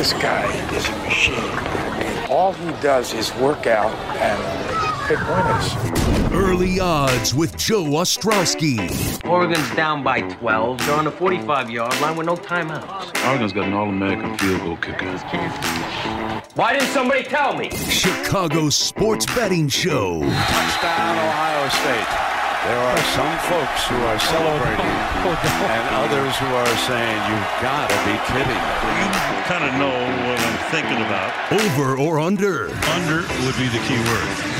This guy is a machine. All he does is work out and pick winners. Early odds with Joe Ostrowski. Oregon's down by 12. They're on the 45 yard line with no timeouts. Oregon's got an All American field goal kicker. Why didn't somebody tell me? Chicago's sports betting show. Touchdown, Ohio State. There are some folks who are celebrating and others who are saying, you've got to be kidding. You kind of know what I'm thinking about. Over or under? Under would be the key word.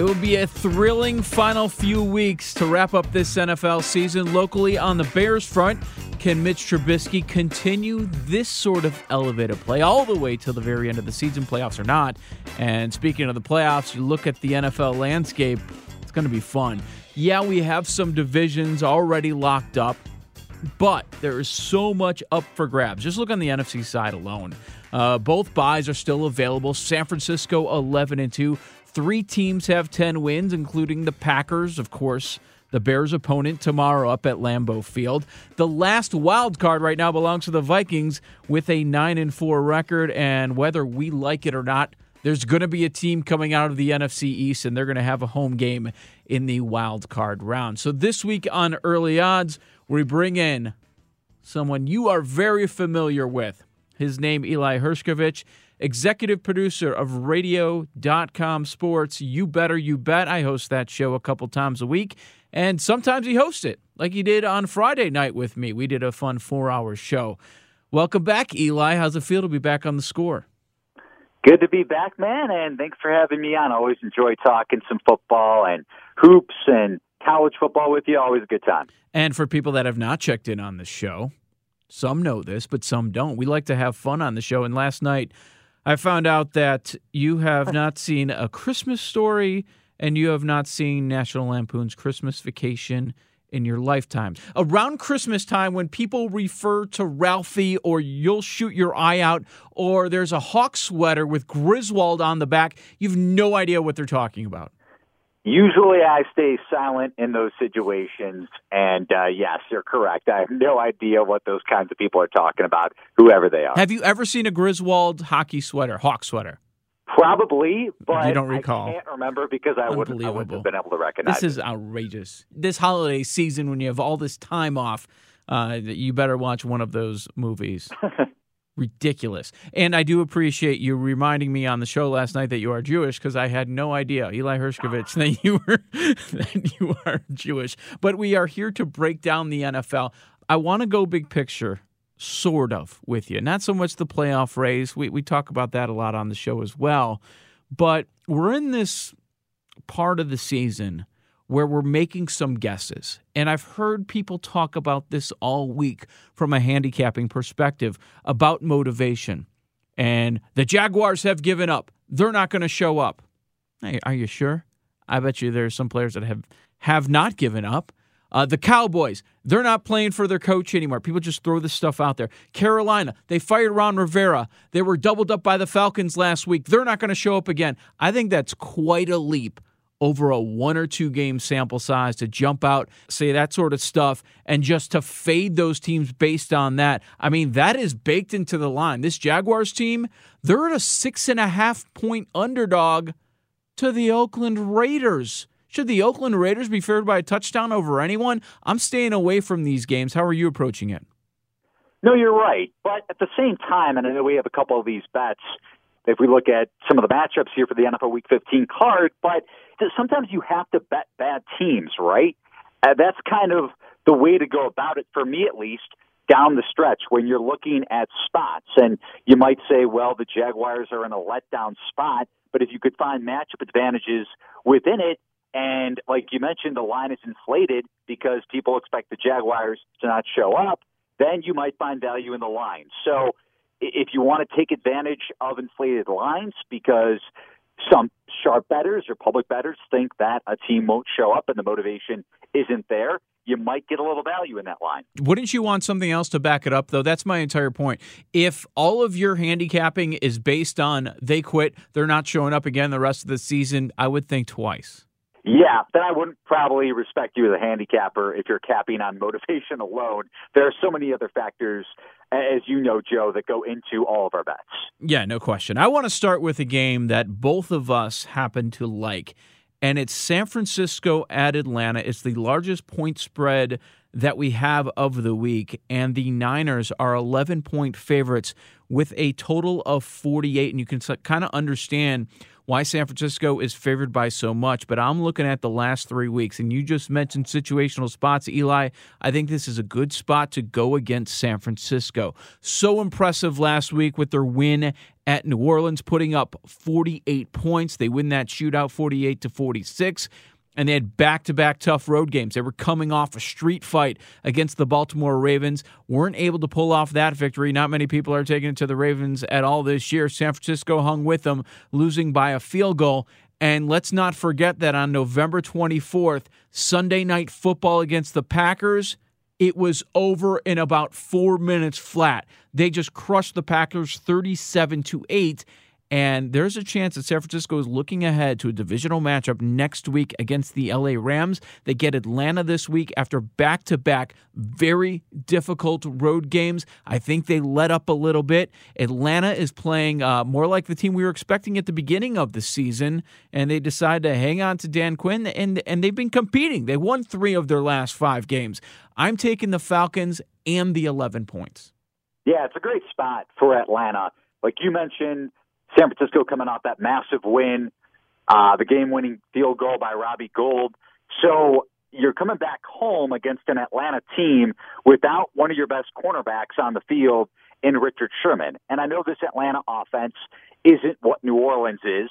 It will be a thrilling final few weeks to wrap up this NFL season. Locally on the Bears front, can Mitch Trubisky continue this sort of elevated play all the way till the very end of the season, playoffs or not? And speaking of the playoffs, you look at the NFL landscape, it's going to be fun. Yeah, we have some divisions already locked up, but there is so much up for grabs. Just look on the NFC side alone. Uh, both buys are still available. San Francisco 11 and 2. Three teams have 10 wins, including the Packers, of course. The Bears' opponent tomorrow up at Lambeau Field. The last wild card right now belongs to the Vikings with a 9 and 4 record and whether we like it or not, there's going to be a team coming out of the NFC East and they're going to have a home game in the wild card round. So this week on Early Odds, we bring in someone you are very familiar with. His name Eli Hershkovich executive producer of radio.com sports. You better, you bet. I host that show a couple times a week, and sometimes he hosts it, like he did on Friday night with me. We did a fun four hour show. Welcome back, Eli. How's it feel to be back on the score? Good to be back, man, and thanks for having me on. I always enjoy talking some football and hoops and college football with you. Always a good time. And for people that have not checked in on the show, some know this, but some don't. We like to have fun on the show. And last night, I found out that you have not seen a Christmas story and you have not seen National Lampoon's Christmas Vacation in your lifetime. Around Christmas time, when people refer to Ralphie or you'll shoot your eye out or there's a hawk sweater with Griswold on the back, you've no idea what they're talking about. Usually I stay silent in those situations. And uh, yes, you're correct. I have no idea what those kinds of people are talking about, whoever they are. Have you ever seen a Griswold hockey sweater, hawk sweater? Probably, but you don't recall. I can't remember because I wouldn't, I wouldn't have been able to recognize it. This is it. outrageous. This holiday season, when you have all this time off, uh, you better watch one of those movies. ridiculous. And I do appreciate you reminding me on the show last night that you are Jewish because I had no idea, Eli Hershkovich, that you were that you are Jewish. But we are here to break down the NFL. I want to go big picture, sort of, with you. Not so much the playoff race. We we talk about that a lot on the show as well. But we're in this part of the season where we're making some guesses. And I've heard people talk about this all week from a handicapping perspective about motivation. And the Jaguars have given up. They're not going to show up. Hey, are you sure? I bet you there are some players that have have not given up. Uh, the Cowboys, they're not playing for their coach anymore. People just throw this stuff out there. Carolina, they fired Ron Rivera. They were doubled up by the Falcons last week. They're not going to show up again. I think that's quite a leap over a one or two game sample size to jump out, say that sort of stuff, and just to fade those teams based on that. I mean, that is baked into the line. This Jaguars team, they're at a six and a half point underdog to the Oakland Raiders. Should the Oakland Raiders be favored by a touchdown over anyone? I'm staying away from these games. How are you approaching it? No, you're right. But at the same time, and I know we have a couple of these bets if we look at some of the matchups here for the NFL Week 15 card, but sometimes you have to bet bad teams, right? Uh, that's kind of the way to go about it, for me at least, down the stretch when you're looking at spots. And you might say, well, the Jaguars are in a letdown spot, but if you could find matchup advantages within it, and like you mentioned, the line is inflated because people expect the Jaguars to not show up, then you might find value in the line. So if you want to take advantage of inflated lines because some sharp bettors or public bettors think that a team won't show up and the motivation isn't there, you might get a little value in that line. Wouldn't you want something else to back it up, though? That's my entire point. If all of your handicapping is based on they quit, they're not showing up again the rest of the season, I would think twice. Yeah, then I wouldn't probably respect you as a handicapper if you're capping on motivation alone. There are so many other factors, as you know, Joe, that go into all of our bets. Yeah, no question. I want to start with a game that both of us happen to like, and it's San Francisco at Atlanta. It's the largest point spread that we have of the week, and the Niners are 11 point favorites with a total of 48. And you can kind of understand why San Francisco is favored by so much, but I'm looking at the last three weeks, and you just mentioned situational spots, Eli. I think this is a good spot to go against San Francisco. So impressive last week with their win at New Orleans, putting up 48 points. They win that shootout 48 to 46 and they had back to back tough road games. They were coming off a street fight against the Baltimore Ravens, weren't able to pull off that victory. Not many people are taking it to the Ravens at all this year. San Francisco hung with them, losing by a field goal. And let's not forget that on November 24th, Sunday night football against the Packers, it was over in about four minutes flat. They just crushed the Packers 37 to 8 and there's a chance that San Francisco is looking ahead to a divisional matchup next week against the LA Rams. They get Atlanta this week after back to back very difficult road games. I think they let up a little bit. Atlanta is playing uh, more like the team we were expecting at the beginning of the season, and they decide to hang on to Dan Quinn, and, and they've been competing. They won three of their last five games. I'm taking the Falcons and the 11 points. Yeah, it's a great spot for Atlanta. Like you mentioned, San Francisco coming off that massive win, uh, the game winning field goal by Robbie Gould. So you're coming back home against an Atlanta team without one of your best cornerbacks on the field in Richard Sherman. And I know this Atlanta offense isn't what New Orleans is,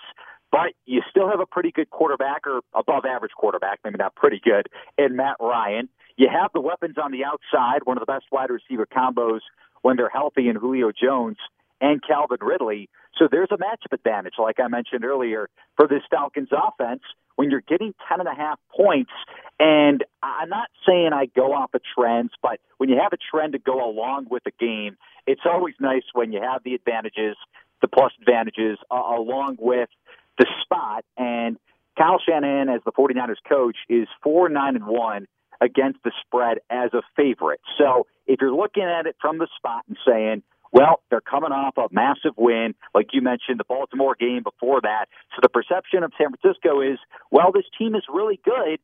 but you still have a pretty good quarterback or above average quarterback, maybe not pretty good, in Matt Ryan. You have the weapons on the outside, one of the best wide receiver combos when they're healthy in Julio Jones and Calvin Ridley. So there's a matchup advantage, like I mentioned earlier, for this Falcons offense when you're getting 10 and a half points. And I'm not saying I go off of trends, but when you have a trend to go along with a game, it's always nice when you have the advantages, the plus advantages, uh, along with the spot. And Kyle Shanahan, as the 49ers coach, is 4 9 and 1 against the spread as a favorite. So if you're looking at it from the spot and saying, well, they're coming off a massive win, like you mentioned, the Baltimore game before that. So the perception of San Francisco is, well, this team is really good.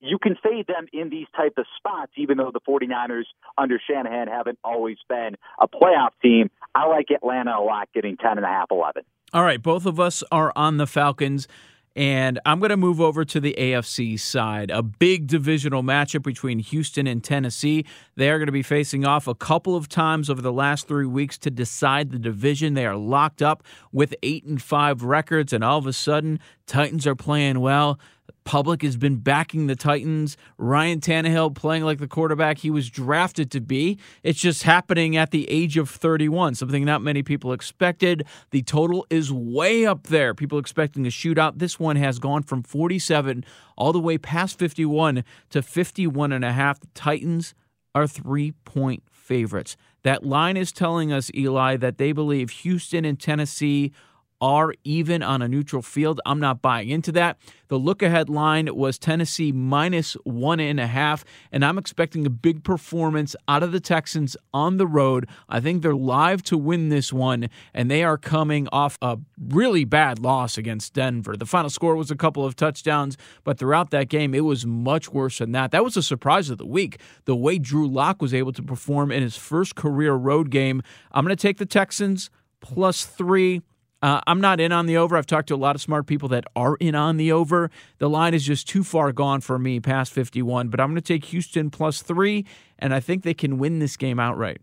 You can fade them in these type of spots, even though the 49ers under Shanahan haven't always been a playoff team. I like Atlanta a lot, getting 10 and a half, 11. All right, both of us are on the Falcons. And I'm going to move over to the AFC side. A big divisional matchup between Houston and Tennessee. They are going to be facing off a couple of times over the last three weeks to decide the division. They are locked up with eight and five records, and all of a sudden, Titans are playing well public has been backing the Titans. Ryan Tannehill playing like the quarterback he was drafted to be. It's just happening at the age of 31, something not many people expected. The total is way up there. People expecting a shootout. This one has gone from 47 all the way past 51 to 51 and a half. The Titans are 3-point favorites. That line is telling us Eli that they believe Houston and Tennessee are even on a neutral field. I'm not buying into that. The look ahead line was Tennessee minus one and a half, and I'm expecting a big performance out of the Texans on the road. I think they're live to win this one, and they are coming off a really bad loss against Denver. The final score was a couple of touchdowns, but throughout that game, it was much worse than that. That was a surprise of the week, the way Drew Lock was able to perform in his first career road game. I'm going to take the Texans plus three. Uh, I'm not in on the over. I've talked to a lot of smart people that are in on the over. The line is just too far gone for me past 51, but I'm going to take Houston plus three, and I think they can win this game outright.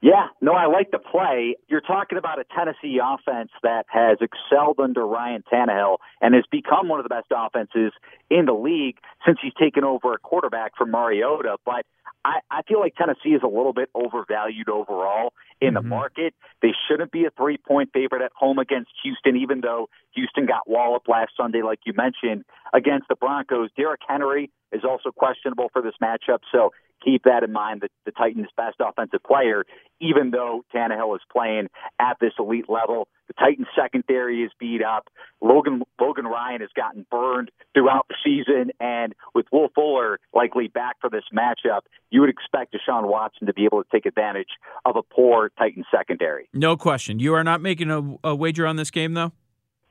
Yeah, no, I like the play. You're talking about a Tennessee offense that has excelled under Ryan Tannehill and has become one of the best offenses in the league since he's taken over a quarterback from Mariota. But I, I feel like Tennessee is a little bit overvalued overall in the mm-hmm. market. They shouldn't be a three point favorite at home against Houston, even though Houston got walloped last Sunday, like you mentioned, against the Broncos. Derrick Henry is also questionable for this matchup. So keep that in mind that the Titans' best offensive player, even though Tannehill is playing at this elite level. The Titans' secondary is beat up. Logan Logan Ryan has gotten burned throughout the season, and with Will Fuller likely back for this matchup, you would expect Deshaun Watson to be able to take advantage of a poor Titans secondary. No question. You are not making a, a wager on this game, though.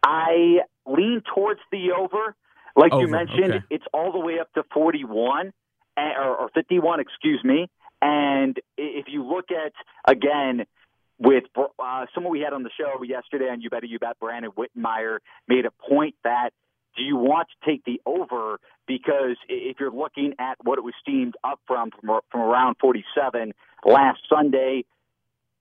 I lean towards the over. Like over. you mentioned, okay. it's all the way up to 41 or, or 51, excuse me. And if you look at again with uh, someone we had on the show yesterday on You Better You Bet, Brandon Whitmire made a point that do you want to take the over because if you're looking at what it was steamed up from from, from around 47 last Sunday,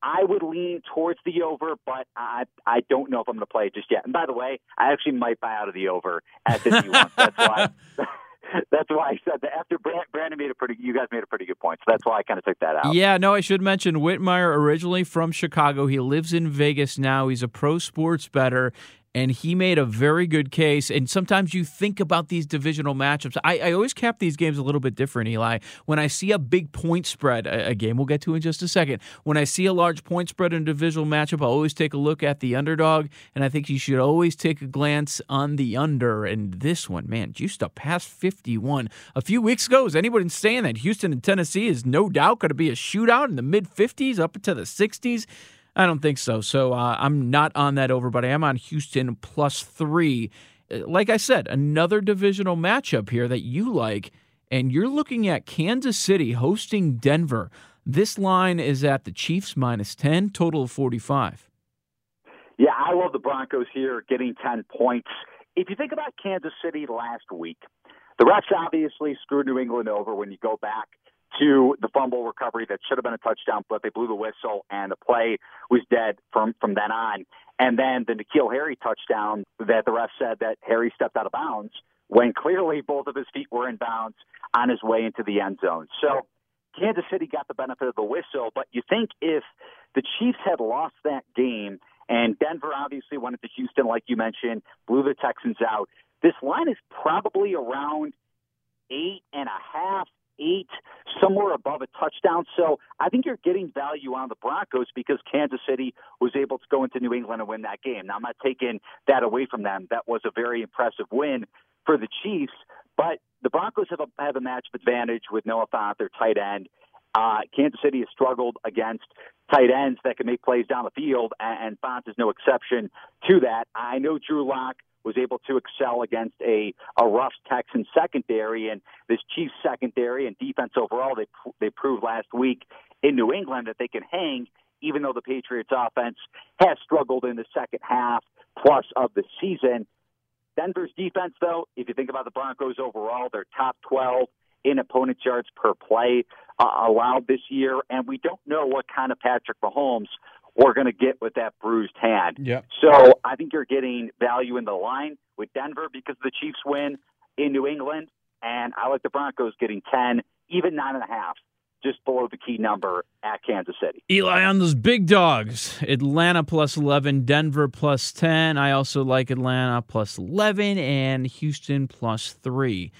I would lean towards the over, but I I don't know if I'm going to play it just yet. And by the way, I actually might buy out of the over at 51. That's why. that's why I said that after Brandon made a pretty, you guys made a pretty good point. So that's why I kind of took that out. Yeah, no, I should mention Whitmire originally from Chicago. He lives in Vegas now. He's a pro sports better and he made a very good case. And sometimes you think about these divisional matchups. I, I, always cap these games a little bit different, Eli. When I see a big point spread, a, a, game we'll get to in just a second, when I see a large point spread in a divisional matchup, I always take a look at the underdog, and I think you should always take a glance on the under. And this one, man, juiced up past 51. A few weeks ago, is anybody saying that Houston and Tennessee is no doubt going to be a shootout in the mid 50s up into the 60s? I don't think so. So uh, I'm not on that over, but I am on Houston plus three. Uh, like I said, another divisional matchup here that you like, and you're looking at Kansas City hosting Denver. This line is at the Chiefs minus 10, total of 45. Yeah, I love the Broncos here getting 10 points. If you think about Kansas City last week, the refs obviously screwed New England over when you go back to the fumble recovery that should have been a touchdown, but they blew the whistle and the play was dead from from then on. And then the N'Keal Harry touchdown that the ref said that Harry stepped out of bounds when clearly both of his feet were in bounds on his way into the end zone. So Kansas City got the benefit of the whistle, but you think if the Chiefs had lost that game and Denver obviously went into Houston, like you mentioned, blew the Texans out, this line is probably around eight and a half, eight, somewhere above a touchdown. So I think you're getting value on the Broncos because Kansas City was able to go into New England and win that game. Now, I'm not taking that away from them. That was a very impressive win for the Chiefs, but the Broncos have a, have a matchup advantage with Noah Fant, their tight end. Uh, Kansas City has struggled against tight ends that can make plays down the field, and, and Fant is no exception to that. I know Drew Lock was able to excel against a, a rough Texan secondary and this Chiefs secondary and defense overall. They they proved last week in New England that they can hang, even though the Patriots offense has struggled in the second half plus of the season. Denver's defense, though, if you think about the Broncos overall, they're top 12 in opponent yards per play uh, allowed this year, and we don't know what kind of Patrick Mahomes we're going to get with that bruised hand. Yep. So I think you're getting value in the line with Denver because the Chiefs win in New England, and I like the Broncos getting ten, even nine and a half, just below the key number at Kansas City. Eli on those big dogs: Atlanta plus eleven, Denver plus ten. I also like Atlanta plus eleven and Houston plus three.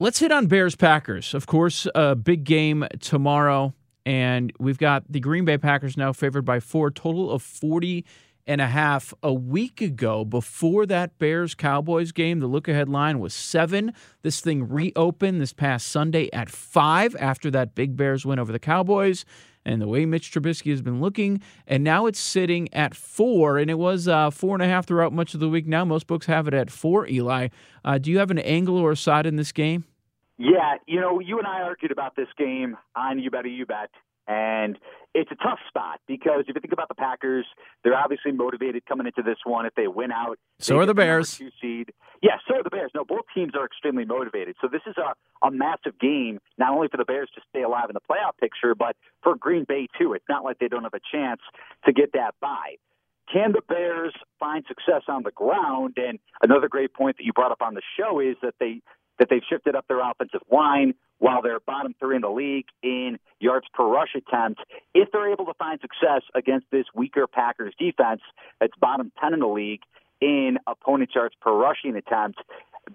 Let's hit on Bears Packers. Of course, a big game tomorrow. And we've got the Green Bay Packers now favored by four, total of 40 and a half. A week ago, before that Bears Cowboys game, the look ahead line was seven. This thing reopened this past Sunday at five after that big Bears win over the Cowboys. And the way Mitch Trubisky has been looking, and now it's sitting at four, and it was uh, four and a half throughout much of the week. Now most books have it at four. Eli, uh, do you have an angle or a side in this game? Yeah, you know, you and I argued about this game on You Better You Bet, and it's a tough spot because if you think about the Packers, they're obviously motivated coming into this one. If they win out, so are the Bears. Two seed. Yeah, so are the Bears. No, both teams are extremely motivated. So this is a, a massive game, not only for the Bears to stay alive in the playoff picture, but for Green Bay too. It's not like they don't have a chance to get that bye. Can the Bears find success on the ground? And another great point that you brought up on the show is that they that they've shifted up their offensive line while they're bottom three in the league in yards per rush attempt. If they're able to find success against this weaker Packers defense that's bottom 10 in the league in opponent yards per rushing attempt,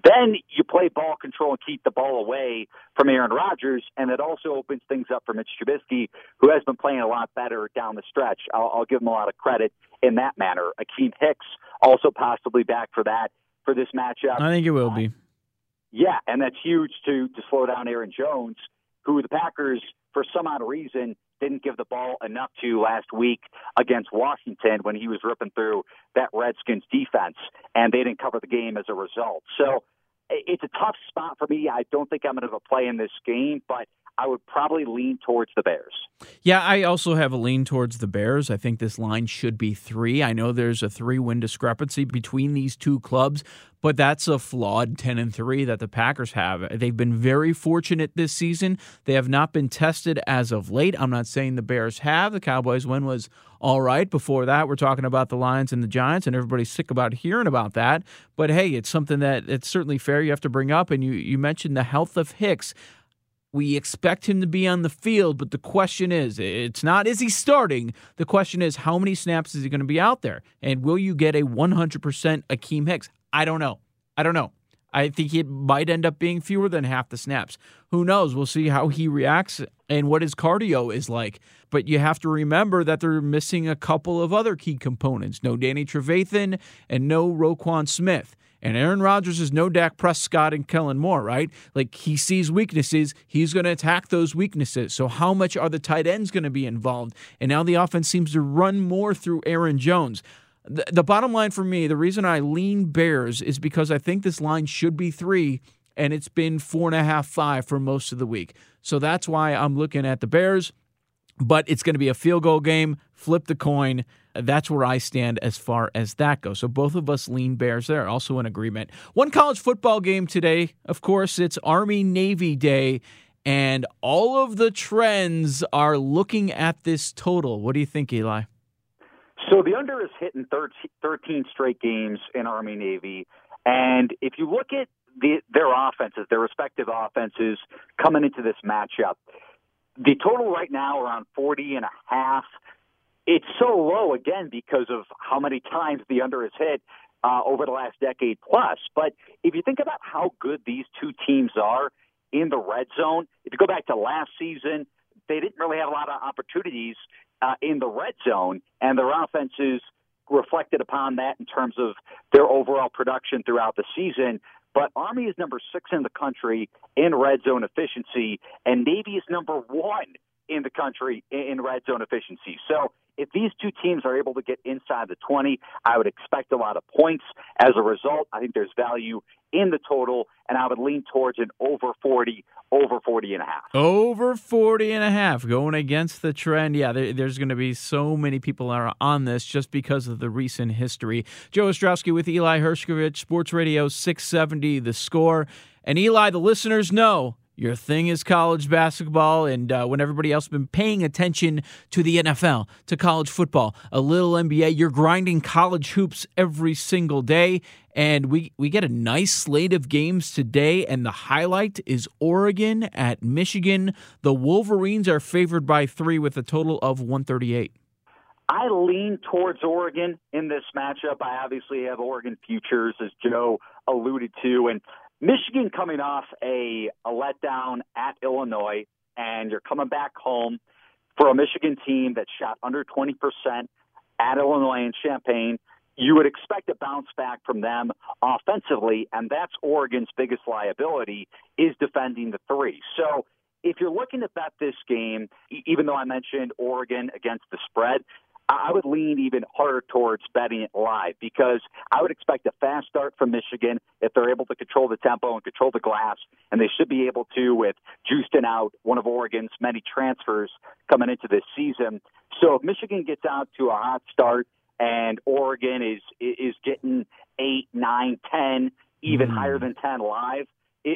then you play ball control and keep the ball away from Aaron Rodgers, and it also opens things up for Mitch Trubisky, who has been playing a lot better down the stretch. I'll, I'll give him a lot of credit in that manner. Akiem Hicks also possibly back for that for this matchup. I think it will be. Yeah, and that's huge to to slow down Aaron Jones, who the Packers, for some odd reason, didn't give the ball enough to last week against Washington when he was ripping through that Redskins defense, and they didn't cover the game as a result. So it's a tough spot for me. I don't think I'm going to have a play in this game, but I would probably lean towards the Bears. Yeah, I also have a lean towards the Bears. I think this line should be three. I know there's a three win discrepancy between these two clubs, but that's a flawed 10 and 3 that the Packers have. They've been very fortunate this season. They have not been tested as of late. I'm not saying the Bears have. The Cowboys win was all right. Before that, we're talking about the Lions and the Giants, and everybody's sick about hearing about that. But hey, it's something that it's certainly fair you have to bring up. And you, you mentioned the health of Hicks. We expect him to be on the field, but the question is it's not is he starting? The question is how many snaps is he going to be out there? And will you get a 100% Akiem Hicks? I don't know. I don't know. I think it might end up being fewer than half the snaps. Who knows? We'll see how he reacts and what his cardio is like. But you have to remember that they're missing a couple of other key components. No Danny Trevathan and no Roquan Smith. And Aaron Rodgers is no Dak Prescott and Kellen Moore, right? Like he sees weaknesses, he's going to attack those weaknesses. So how much are the tight ends going to be involved? And now the offense seems to run more through Aaron Jones. The, the bottom line for me, the reason I lean Bears is because I think this line should be three, and it's been four and a half, five for most of the week. So that's why I'm looking at the Bears. But it's going to be a field goal game. Flip the coin. That's where I stand as far as that goes. So both of us lean Bears there, also in agreement. One college football game today. Of course, it's Army Navy Day, and all of the trends are looking at this total. What do you think, Eli? So the under is hitting 13 straight games in Army Navy. And if you look at the, their offenses, their respective offenses coming into this matchup, the total right now around 40 and a half it's so low again because of how many times the under has hit uh, over the last decade plus. But if you think about how good these two teams are in the red zone, if you go back to last season, they didn't really have a lot of opportunities uh, in the red zone, and their offenses reflected upon that in terms of their overall production throughout the season. But Army is number six in the country in red zone efficiency, and Navy is number one in the country in red zone efficiency. So if these two teams are able to get inside the 20, I would expect a lot of points. As a result, I think there's value in the total, and I would lean towards an over 40, over 40 and a half. Over 40 and a half, going against the trend. Yeah, there, there's going to be so many people are on this just because of the recent history. Joe Ostrowski with Eli Hershkovich, Sports Radio 670, the score. And Eli, the listeners know your thing is college basketball, and uh, when everybody else has been paying attention to the NFL, to college football, a little NBA, you're grinding college hoops every single day. And we, we get a nice slate of games today, and the highlight is Oregon at Michigan. The Wolverines are favored by three with a total of 138. I lean towards Oregon in this matchup. I obviously have Oregon futures, as Joe alluded to, and Michigan coming off a, a letdown at Illinois, and you're coming back home for a Michigan team that shot under 20% at Illinois and Champaign. You would expect a bounce back from them offensively, and that's Oregon's biggest liability is defending the three. So if you're looking to bet this game, even though I mentioned Oregon against the spread, I would lean even harder towards betting it live because I would expect a fast start from Michigan if they're able to control the tempo and control the glass, and they should be able to with Juiston out, one of Oregon's many transfers coming into this season. So if Michigan gets out to a hot start and Oregon is is getting eight, nine, ten, even mm. higher than ten live,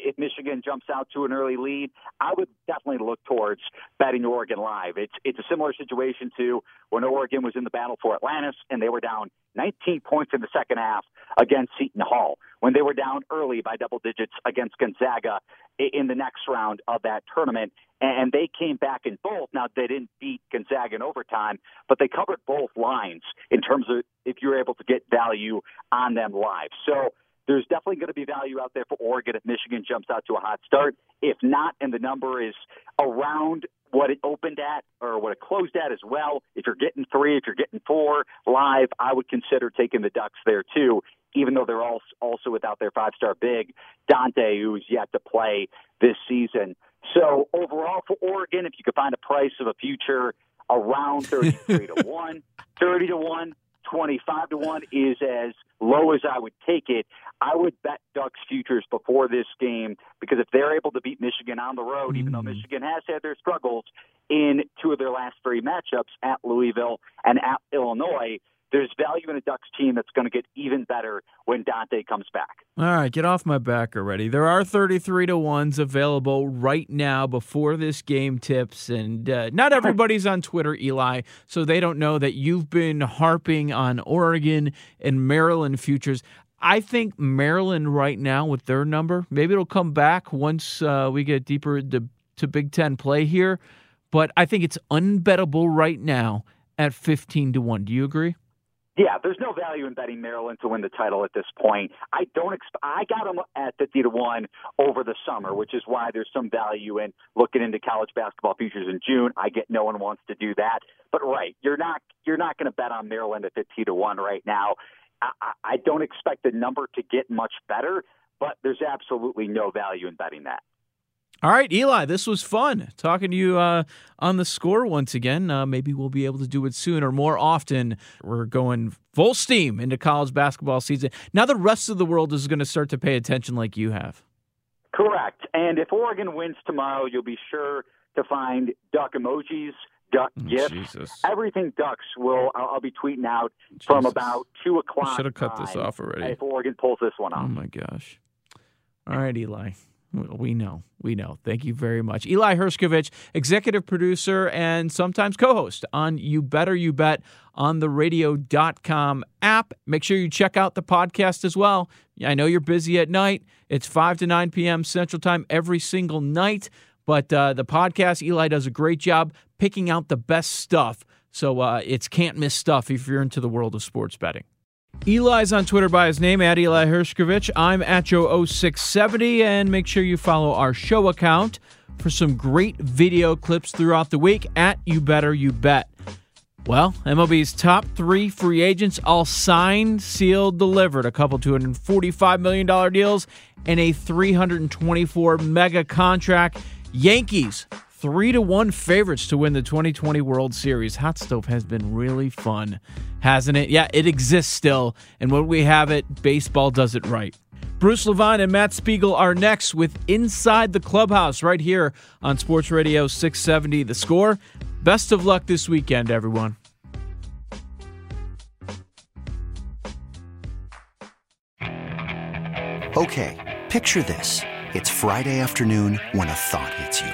if Michigan jumps out to an early lead, I would definitely look towards betting Oregon live. It's it's a similar situation to when Oregon was in the battle for Atlantis and they were down 19 points in the second half against Seton Hall. When they were down early by double digits against Gonzaga in the next round of that tournament, and they came back in both. Now they didn't beat Gonzaga in overtime, but they covered both lines in terms of if you're able to get value on them live. So there's definitely going to be value out there for Oregon if Michigan jumps out to a hot start. If not, and the number is around what it opened at or what it closed at as well, if you're getting three, if you're getting four live, I would consider taking the Ducks there too, even though they're also without their five star big, Dante, who's yet to play this season. So overall for Oregon, if you could find a price of a future around 33 to 1, 30 to 1, 25 to 1 is as low as I would take it. I would bet Ducks futures before this game because if they're able to beat Michigan on the road, even though mm. Michigan has had their struggles in two of their last three matchups at Louisville and at Illinois, there's value in a Ducks team that's going to get even better when Dante comes back. All right, get off my back already. There are 33 to 1s available right now before this game tips, and uh, not everybody's on Twitter, Eli, so they don't know that you've been harping on Oregon and Maryland futures. I think Maryland right now with their number, maybe it'll come back once uh, we get deeper to, to Big Ten play here, but I think it's unbettable right now at 15 to 1. Do you agree? Yeah, there's no value in betting Maryland to win the title at this point. I don't. Exp- I got them at fifty to one over the summer, which is why there's some value in looking into college basketball futures in June. I get no one wants to do that, but right, you're not you're not going to bet on Maryland at fifty to one right now. I, I don't expect the number to get much better, but there's absolutely no value in betting that. All right, Eli, this was fun talking to you uh, on the score once again. Uh, maybe we'll be able to do it soon or more often. We're going full steam into college basketball season. Now the rest of the world is going to start to pay attention like you have. Correct. And if Oregon wins tomorrow, you'll be sure to find duck emojis, duck oh, gifts, Jesus. everything ducks. Will I'll, I'll be tweeting out Jesus. from about two o'clock. Should have cut this off already. If Oregon pulls this one off. Oh my gosh! All right, Eli. We know. We know. Thank you very much. Eli Hershkovich, executive producer and sometimes co host on You Better You Bet on the radio.com app. Make sure you check out the podcast as well. I know you're busy at night. It's 5 to 9 p.m. Central Time every single night. But uh, the podcast, Eli does a great job picking out the best stuff. So uh, it's can't miss stuff if you're into the world of sports betting. Eli's on Twitter by his name, at Eli Hershkovich. I'm at Joe0670, and make sure you follow our show account for some great video clips throughout the week at You Better You Bet. Well, MLB's top three free agents all signed, sealed, delivered. A couple $245 million deals and a 324 mega contract. Yankees three to one favorites to win the 2020 World Series. Hot Stove has been really fun, hasn't it? Yeah, it exists still, and when we have it, baseball does it right. Bruce Levine and Matt Spiegel are next with Inside the Clubhouse right here on Sports Radio 670 The Score. Best of luck this weekend, everyone. Okay, picture this. It's Friday afternoon when a thought hits you.